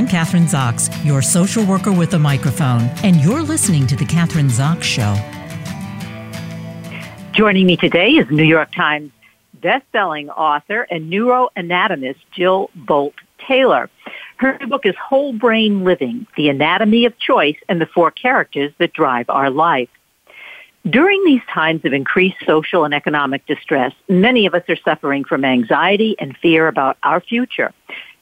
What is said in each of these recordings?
I'm Kathryn Zox, your social worker with a microphone, and you're listening to The Kathryn Zox Show. Joining me today is New York Times best-selling author and neuroanatomist Jill Bolte Taylor. Her book is Whole Brain Living, The Anatomy of Choice and the Four Characters That Drive Our Life. During these times of increased social and economic distress, many of us are suffering from anxiety and fear about our future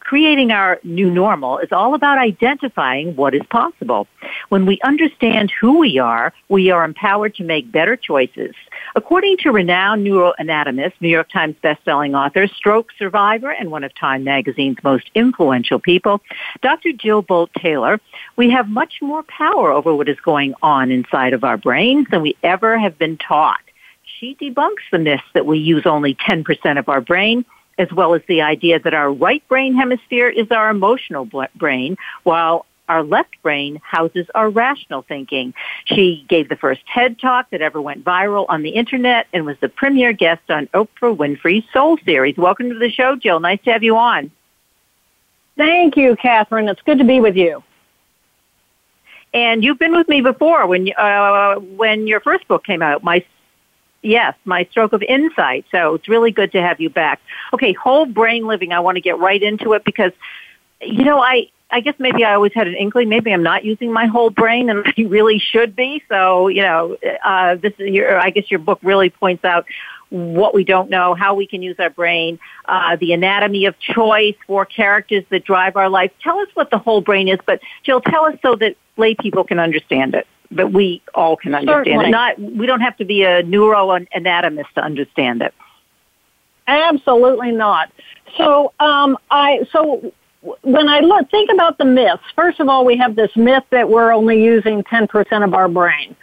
creating our new normal is all about identifying what is possible. When we understand who we are, we are empowered to make better choices. According to renowned neuroanatomist, New York Times bestselling author, stroke survivor, and one of Time magazine's most influential people, Dr. Jill Bolte Taylor, we have much more power over what is going on inside of our brains than we ever have been taught. She debunks the myth that we use only 10% of our brain as well as the idea that our right brain hemisphere is our emotional brain, while our left brain houses our rational thinking. She gave the first TED Talk that ever went viral on the internet and was the premier guest on Oprah Winfrey's Soul Series. Welcome to the show, Jill. Nice to have you on. Thank you, Kathryn. It's good to be with you. And you've been with me before when uh, when your first book came out, My Yes, my stroke of insight. So it's really good to have you back. Okay, whole brain living. I want to get right into it because, you know, I, I guess maybe I always had an inkling. Maybe I'm not using my whole brain, and I really should be. So, you know, uh, this is your. I guess your book really points out what we don't know, how we can use our brain, uh, the anatomy of choice, four characters that drive our life. Tell us what the whole brain is, but Jill, tell us so that lay people can understand it but we all can understand Certainly. it. Not we don't have to be a neuroanatomist to understand it. Absolutely not. So um, I so when I look think about the myths. First of all, we have this myth that we're only using ten percent of our brain.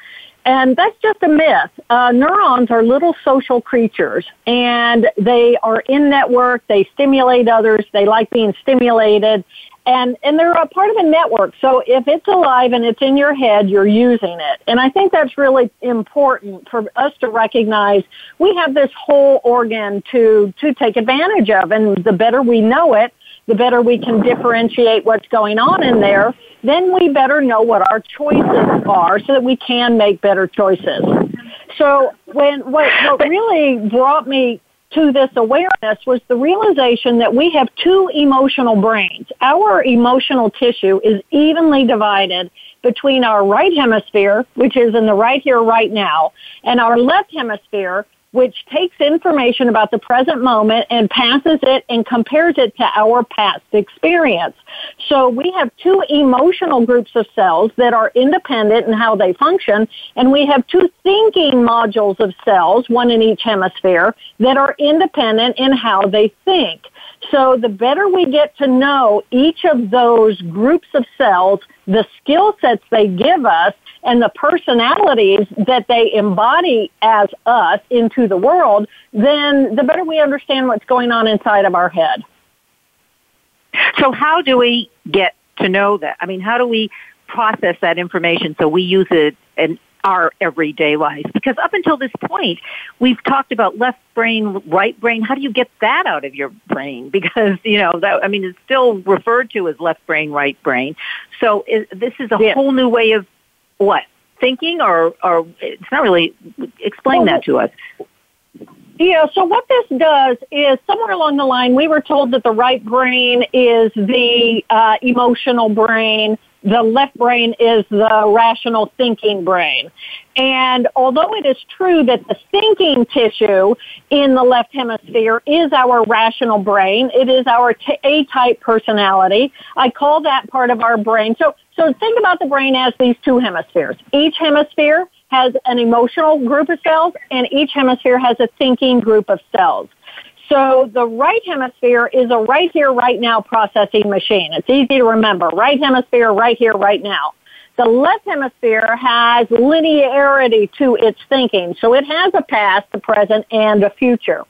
And that's just a myth. Uh, neurons are little social creatures and they are in network. They stimulate others. They like being stimulated and and they're a part of a network. So if it's alive and it's in your head, you're using it. And I think that's really important for us to recognize. We have this whole organ to to take advantage of, and the better we know it, the better we can differentiate what's going on in there. Then we better know what our choices are, so that we can make better choices. So when what what really brought me to this awareness was the realization that we have two emotional brains. Our emotional tissue is evenly divided between our right hemisphere, which is in the right here, right now, and our left hemisphere, which takes information about the present moment and passes it and compares it to our past experience. So we have two emotional groups of cells that are independent in how they function, and we have two thinking modules of cells, one in each hemisphere, that are independent in how they think. So the better we get to know each of those groups of cells, the skill sets they give us, and the personalities that they embody as us into the world, then the better we understand what's going on inside of our head. So how do we get to know that? I mean, how do we process that information so we use it in our everyday life? Because up until this point, we've talked about left brain, right brain. How do you get that out of your brain? Because, you know, that, I mean, it's still referred to as left brain, right brain. So is, this is a whole new way of what? Thinking or, or it's not really, explain well, that to us. Yeah, so what this does is somewhere along the line, we were told that the right brain is the uh, emotional brain, the left brain is the rational thinking brain. And although it is true that the thinking tissue in the left hemisphere is our rational brain, it is our t- A-type personality. I call that part of our brain. So, so think about the brain as these two hemispheres. Each hemisphere has an emotional group of cells and each hemisphere has a thinking group of cells. So the right hemisphere is a right here, right now processing machine. It's easy to remember. Right hemisphere, right here, right now. The left hemisphere has linearity to its thinking. So it has a past, a present, and a future.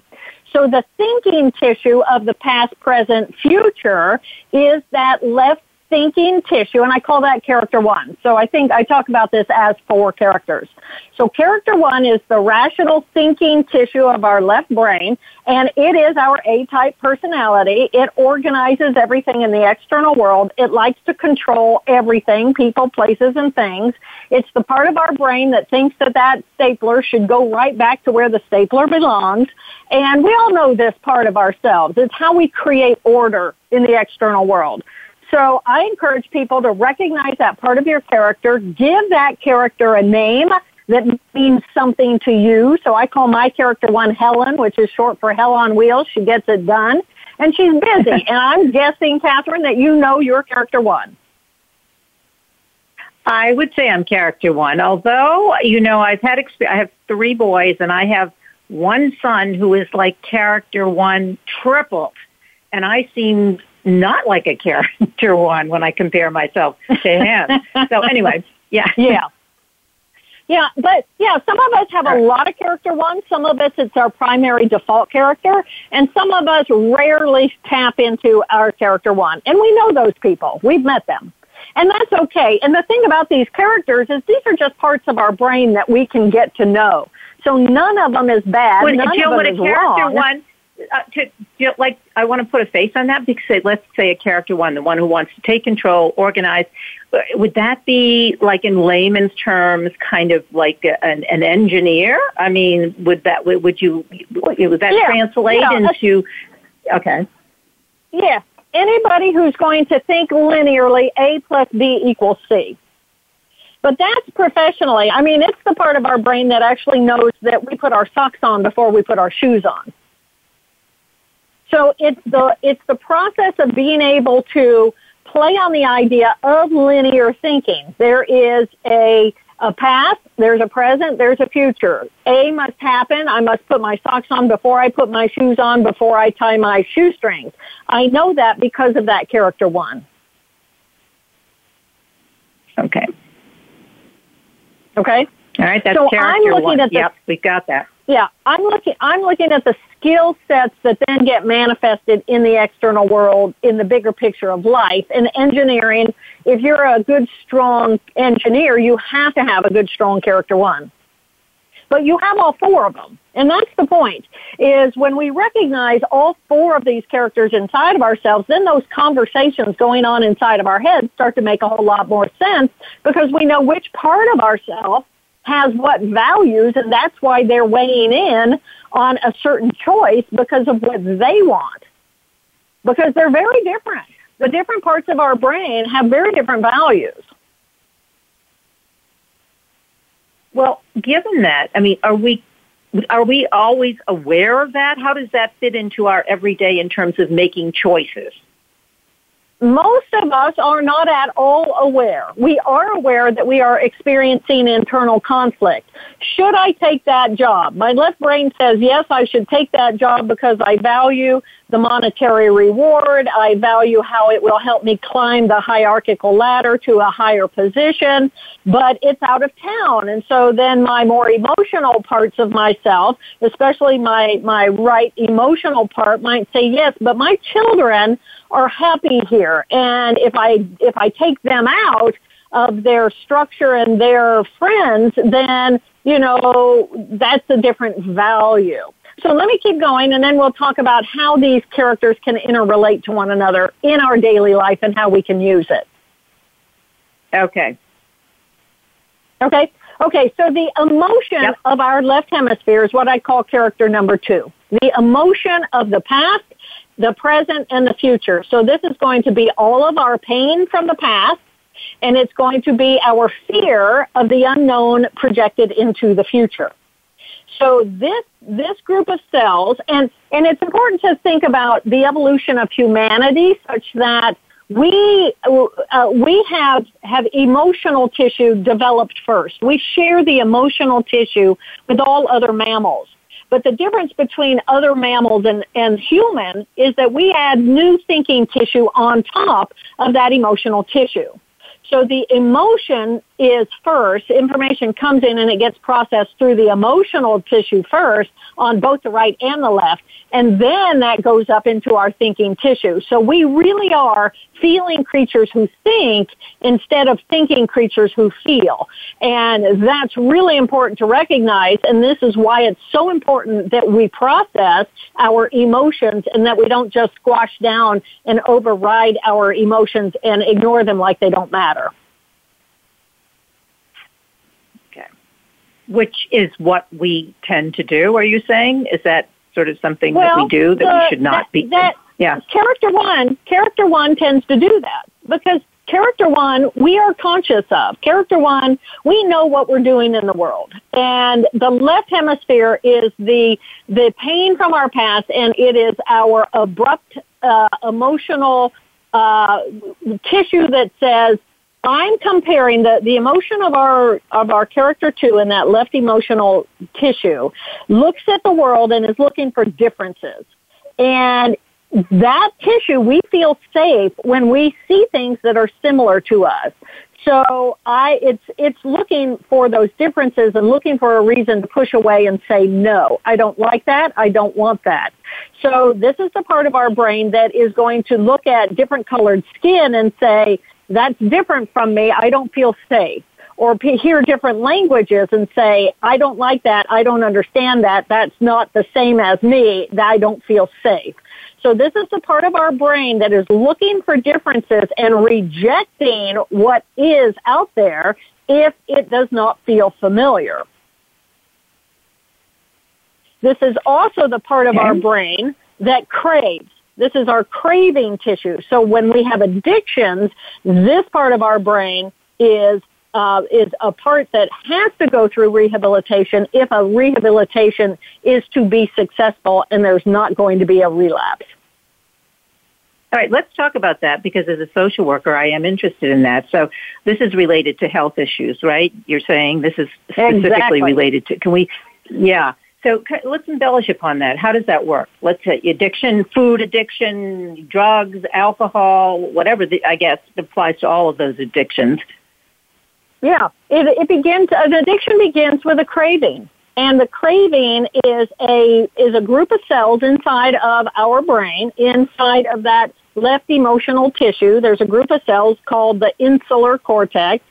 So the thinking tissue of the past, present, future is that left thinking tissue, and I call that character one. So I think I talk about this as four characters. So character one is the rational thinking tissue of our left brain, and it is our A-type personality. It organizes everything in the external world. It likes to control everything, people, places, and things. It's the part of our brain that thinks that that stapler should go right back to where the stapler belongs. And we all know this part of ourselves. It's how we create order in the external world. So I encourage people to recognize that part of your character, give that character a name that means something to you. So I call my character one Helen, which is short for Hell on Wheels. She gets it done. And she's busy. and I'm guessing, Kathryn, that you know your character one. I would say I'm character one. Although, you know, I've had exp- I have three boys and I have one son who is like character one tripled. And I seem not like a character one when I compare myself to him. so anyway, yeah. Yeah. Yeah, but yeah, some of us have a lot of character one. Some of us it's our primary default character, and some of us rarely tap into our character one. And we know those people. We've met them. And that's okay. And the thing about these characters is these are just parts of our brain that we can get to know. So none of them is bad. When, none Jill, of when them a is character wrong. one, uh, to, Jill, like I want to put a face on that because say, let's say a character one, the one who wants to take control, organize. uh, Would that be like in layman's terms, kind of like a, an, an engineer? I mean, would that would would you would that Yeah, translate yeah, into? Okay. Yeah. Anybody who's going to think linearly, A plus B equals C. But that's professionally. I mean, it's the part of our brain that actually knows that we put our socks on before we put our shoes on. So it's the, it's the process of being able to play on the idea of linear thinking. There is a, a past, there's a present, there's a future. A must happen. I must put my socks on before I put my shoes on, before I tie my shoestrings. I know that because of that character one. Okay. Okay? All right. That's So I'm character looking one. at the- yep, we got that. Yeah, I'm looking. I'm looking at the skill sets that then get manifested in the external world, in the bigger picture of life. And engineering, if you're a good, strong engineer, you have to have a good, strong character one. But you have all four of them, and that's the point. Is when we recognize all four of these characters inside of ourselves, then those conversations going on inside of our heads start to make a whole lot more sense because we know which part of ourselves has what values, and that's why they're weighing in on a certain choice because of what they want. Because they're very different. The different parts of our brain have very different values. Well, given that, I mean, are we are we always aware of that? How does that fit into our everyday in terms of making choices? Most of us are not at all aware. We are aware that we are experiencing internal conflict. Should I take that job? My left brain says, yes, I should take that job because I value the monetary reward. I value how it will help me climb the hierarchical ladder to a higher position, but it's out of town. And so then my more emotional parts of myself, especially my, my right emotional part might say, yes, but my children are happy here. And if I, if I take them out of their structure and their friends, then, you know, that's a different value. So let me keep going and then we'll talk about how these characters can interrelate to one another in our daily life and how we can use it. Okay. Okay? Okay, so the emotion Yep. of our left hemisphere is what I call character number two. The emotion of the past, the present, and the future. So this is going to be all of our pain from the past, and it's going to be our fear of the unknown projected into the future. So this this group of cells, and and it's important to think about the evolution of humanity, such that we uh, we have have emotional tissue developed first. We share the emotional tissue with all other mammals. But the difference between other mammals and, and human is that we add new thinking tissue on top of that emotional tissue. So the emotion is first, information comes in and it gets processed through the emotional tissue first on both the right and the left, and then that goes up into our thinking tissue. So we really are feeling creatures who think instead of thinking creatures who feel. And that's really important to recognize, and this is why it's so important that we process our emotions and that we don't just squash down and override our emotions and ignore them like they don't matter. Which is what we tend to do. Are you saying is that sort of something well, that we do that the, we should not that, be? That, yeah. Character one, character one tends to do that because character one we are conscious of. Character one, we know what we're doing in the world, and the left hemisphere is the the pain from our past, and it is our abrupt uh, emotional uh, tissue that says I'm comparing the, the emotion of our of our character two in that left emotional tissue looks at the world and is looking for differences. And that tissue we feel safe when we see things that are similar to us. So I it's it's looking for those differences and looking for a reason to push away and say no. I don't like that. I don't want that. So this is the part of our brain that is going to look at different colored skin and say that's different from me. I don't feel safe. Or hear different languages and say, I don't like that. I don't understand that. That's not the same as me. That I don't feel safe. So this is the part of our brain that is looking for differences and rejecting what is out there if it does not feel familiar. This is also the part of okay. our brain that craves. This is our craving tissue. So when we have addictions, this part of our brain is uh, is a part that has to go through rehabilitation if a rehabilitation is to be successful and there's not going to be a relapse. All right, let's talk about that because as a social worker, I am interested in that. So this is related to health issues, right? You're saying this is specifically exactly. related to, can we, yeah. So let's embellish upon that. How does that work? Let's say addiction, food addiction, drugs, alcohol, whatever. The, I guess applies to all of those addictions. Yeah, it, it begins. An addiction begins with a craving, and the craving is a is a group of cells inside of our brain, inside of that left emotional tissue. There's a group of cells called the insular cortex,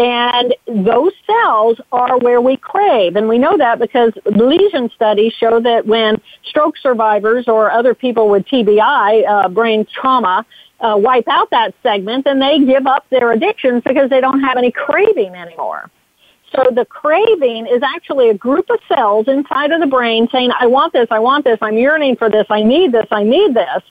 and those cells are where we crave. And we know that because lesion studies show that when stroke survivors or other people with TBI, uh, brain trauma, uh, wipe out that segment, then they give up their addictions because they don't have any craving anymore. So the craving is actually a group of cells inside of the brain saying, I want this, I want this, I'm yearning for this, I need this, I need this.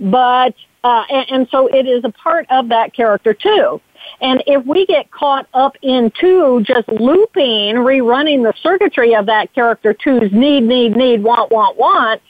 But, uh, and, and so it is a part of that character two. And if we get caught up into just looping, rerunning the circuitry of that character two's need, need, need, want, want, want,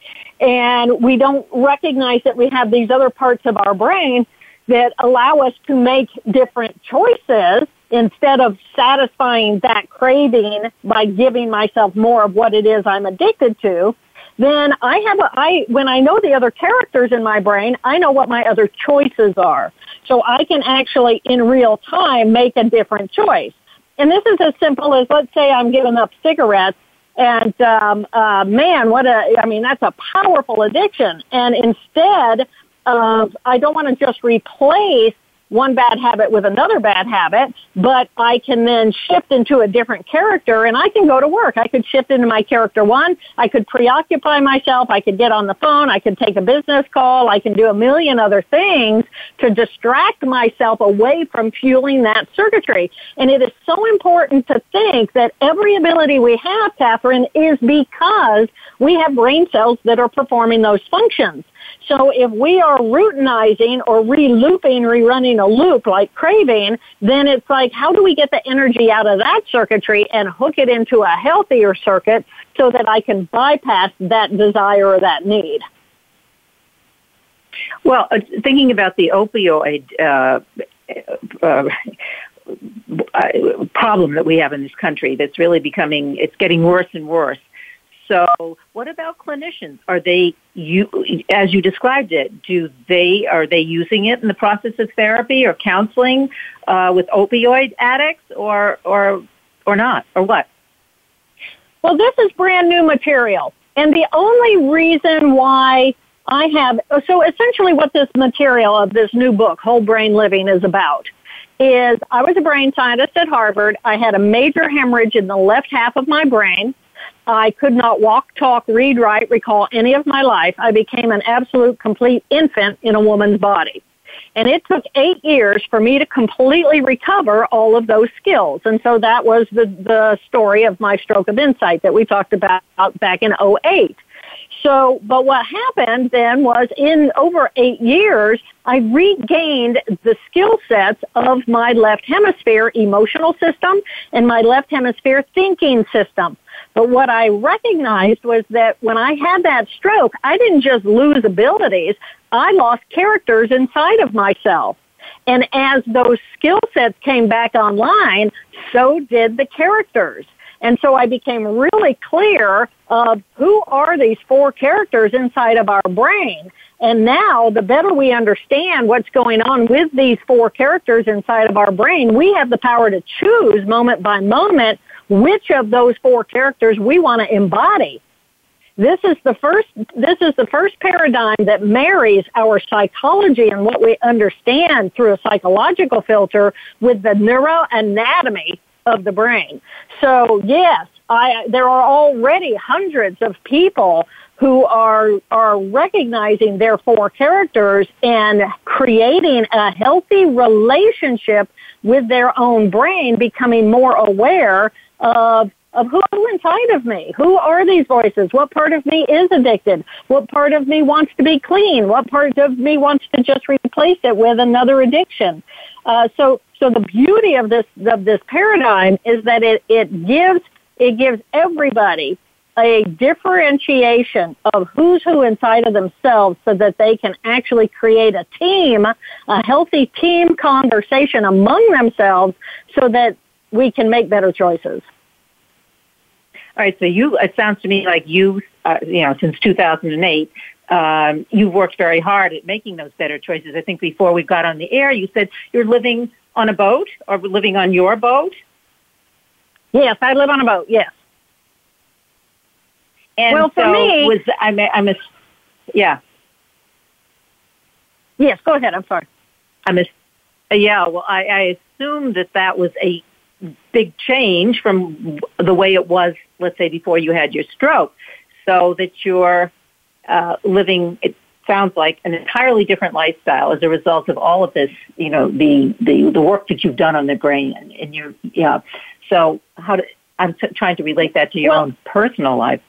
and we don't recognize that we have these other parts of our brain that allow us to make different choices instead of satisfying that craving by giving myself more of what it is I'm addicted to, then I have a, I, when I know the other characters in my brain, I know what my other choices are. So I can actually in real time make a different choice. And this is as simple as let's say I'm giving up cigarettes and um, uh, man, what a, I mean, that's a powerful addiction. And instead of, I don't want to just replace one bad habit with another bad habit, but I can then shift into a different character and I can go to work. I could shift into my character one. I could preoccupy myself. I could get on the phone. I could take a business call. I can do a million other things to distract myself away from fueling that circuitry. And it is so important to think that every ability we have, Kathryn, is because we have brain cells that are performing those functions. So if we are routinizing or re-looping, rerunning a loop like craving, then it's like, how do we get the energy out of that circuitry and hook it into a healthier circuit so that I can bypass that desire or that need? Well, uh, thinking about the opioid uh, uh, problem that we have in this country, that's really becoming, it's getting worse and worse So what about clinicians? Are they, you, as you described it, do they, are they using it in the process of therapy or counseling uh, with opioid addicts or, or, or not, or what? Well, this is brand new material. And the only reason why I have, so essentially what this material of this new book, Whole Brain Living, is about is I was a brain scientist at Harvard. I had a major hemorrhage in the left half of my brain. I could not walk, talk, read, write, recall any of my life. I became an absolute complete infant in a woman's body. And it took eight years for me to completely recover all of those skills. And so that was the, the story of my stroke of insight that we talked about back in 08. So, but what happened then was in over eight years, I regained the skill sets of my left hemisphere emotional system and my left hemisphere thinking system. But what I recognized was that when I had that stroke, I didn't just lose abilities, I lost characters inside of myself. And as those skill sets came back online, so did the characters. And so I became really clear of who are these four characters inside of our brain. And now the better we understand what's going on with these four characters inside of our brain, we have the power to choose moment by moment which of those four characters we want to embody. This is the first, this is the first paradigm that marries our psychology and what we understand through a psychological filter with the neuroanatomy of the brain. So yes, I, there are already hundreds of people who are are recognizing their four characters and creating a healthy relationship with their own brain, becoming more aware of of who inside of me. Who are these voices? What part of me is addicted? What part of me wants to be clean? What part of me wants to just replace it with another addiction? Uh, so, so the beauty of this of this paradigm is that it it gives it gives everybody a differentiation of who's who inside of themselves so that they can actually create a team, a healthy team conversation among themselves so that we can make better choices. All right, so you, it sounds to me like you, uh, you know, since 2008, um, you've worked very hard at making those better choices. I think before we got on the air, you said you're living on a boat or living on your boat. Yes, I live on a boat. Yes. And well, for so me, was I'm a, I'm a yeah. Yes, go ahead. I'm sorry. I'm a yeah. Well, I, I assume that that was a big change from the way it was, let's say, before you had your stroke, so that you're uh, living. It sounds like an entirely different lifestyle as a result of all of this. You know, the the the work that you've done on the brain and, and your yeah. So how do I'm t- trying to relate that to your well, own personal life.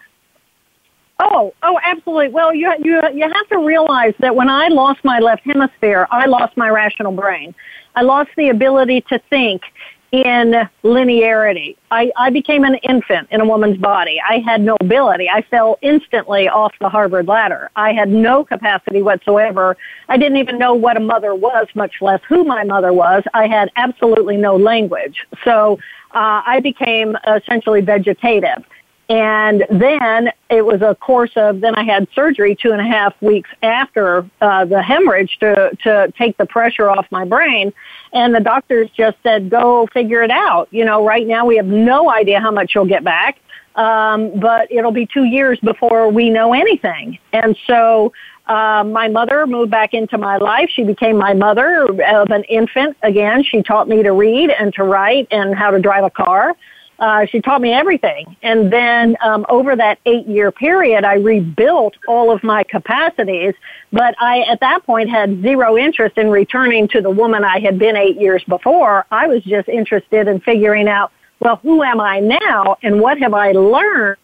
Oh, oh, absolutely. Well, you you you have to realize that when I lost my left hemisphere, I lost my rational brain. I lost the ability to think in linearity. I, I became an infant in a woman's body. I had no ability. I fell instantly off the Harvard ladder. I had no capacity whatsoever. I didn't even know what a mother was, much less who my mother was. I had absolutely no language. So uh, I became essentially vegetative. And then it was a course of, then I had surgery two and a half weeks after uh, the hemorrhage to, to take the pressure off my brain. And the doctors just said, go figure it out. You know, right now we have no idea how much you'll get back. Um, but it'll be two years before we know anything. And so uh, my mother moved back into my life. She became my mother of an infant. Again, she taught me to read and to write and how to drive a car. Uh, she taught me everything. And then um, over that eight year period, I rebuilt all of my capacities. But I, at that point, had zero interest in returning to the woman I had been eight years before. I was just interested in figuring out, well, who am I now and what have I learned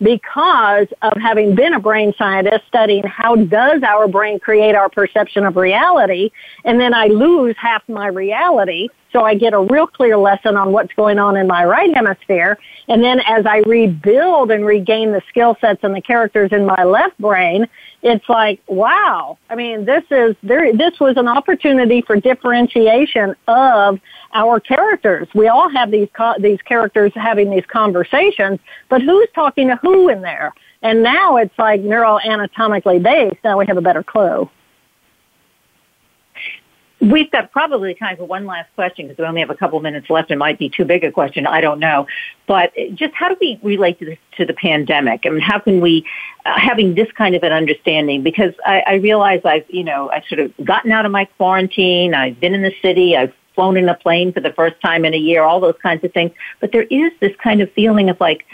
because of having been a brain scientist studying how does our brain create our perception of reality and then I lose half my reality so I get a real clear lesson on what's going on in my right hemisphere. And then as I rebuild and regain the skill sets and the characters in my left brain, it's like, wow. I mean, this is there. This was an opportunity for differentiation of our characters. We all have these co- these characters having these conversations, but who's talking to who in there? And now it's like neuroanatomically based. Now we have a better clue. We've got probably time for one last question because we only have a couple minutes left. It might be too big a question. I don't know. But just how do we relate to, this, to the pandemic? I mean, how can we, uh, having this kind of an understanding, because I, I realize I've, you know, I've sort of gotten out of my quarantine. I've been in the city. I've flown in a plane for the first time in a year, all those kinds of things. But there is this kind of feeling of like,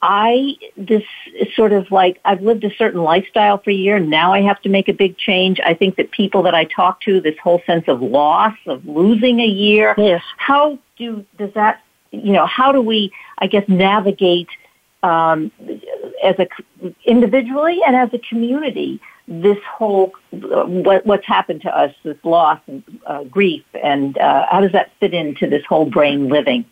I, this is sort of like, I've lived a certain lifestyle for a year. Now I have to make a big change. I think that people that I talk to, this whole sense of loss, of losing a year, yes. how do, does that, you know, how do we, I guess, navigate, um, as a, individually and as a community, this whole, uh, what, what's happened to us, this loss and uh, grief, and uh, how does that fit into this whole brain living?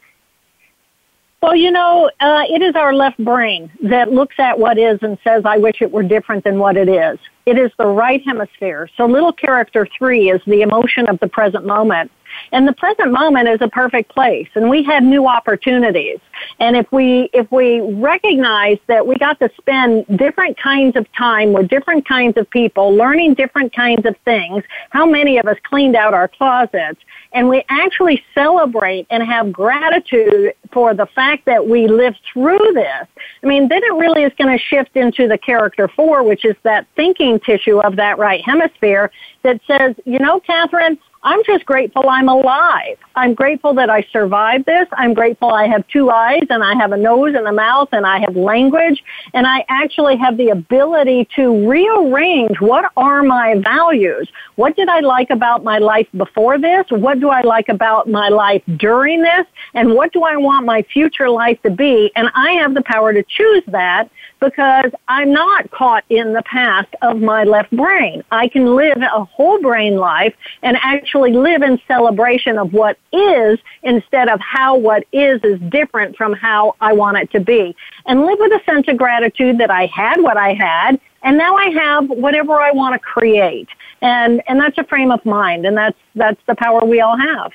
Well, you know, uh, it is our left brain that looks at what is and says, I wish it were different than what it is. It is the right hemisphere. So little character three is the emotion of the present moment. And the present moment is a perfect place and we have new opportunities. And if we, if we recognize that we got to spend different kinds of time with different kinds of people, learning different kinds of things, how many of us cleaned out our closets, and we actually celebrate and have gratitude for the fact that we lived through this, I mean, then it really is going to shift into the character four, which is that thinking tissue of that right hemisphere that says, you know, Kathryn, I'm just grateful I'm alive. I'm grateful that I survived this. I'm grateful I have two eyes and I have a nose and a mouth and I have language and I actually have the ability to rearrange what are my values. What did I like about my life before this? What do I like about my life during this? And what do I want my future life to be? And I have the power to choose that because I'm not caught in the past of my left brain. I can live a whole brain life and actually live in celebration of what is instead of how what is is different from how I want it to be. And live with a sense of gratitude that I had what I had and now I have whatever I want to create. And and that's a frame of mind and that's that's the power we all have.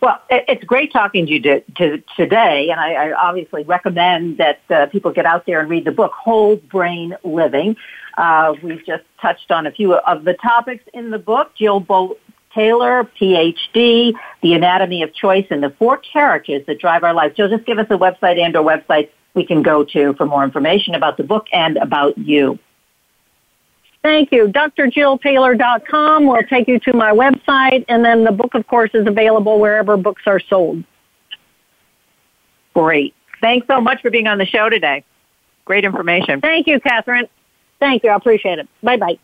Well, it's great talking to you to, to, today, and I, I, obviously recommend that uh, people get out there and read the book, Whole Brain Living. Uh, we've just touched on a few of the topics in the book. Jill Bolte Taylor, PhD, The Anatomy of Choice, and the four characters that drive our lives. Jill, just give us a website and or websites we can go to for more information about the book and about you. Thank you. DrJillTaylor.com will take you to my website, and then the book, of course, is available wherever books are sold. Great. Thanks so much for being on the show today. Great information. Thank you, Kathryn. Thank you. I appreciate it. Bye bye.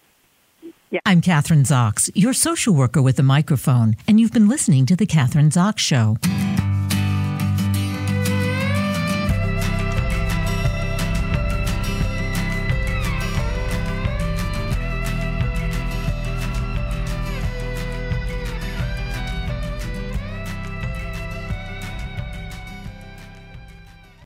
Yeah. I'm Kathryn Zox, your social worker with a microphone, and you've been listening to The Kathryn Zox Show.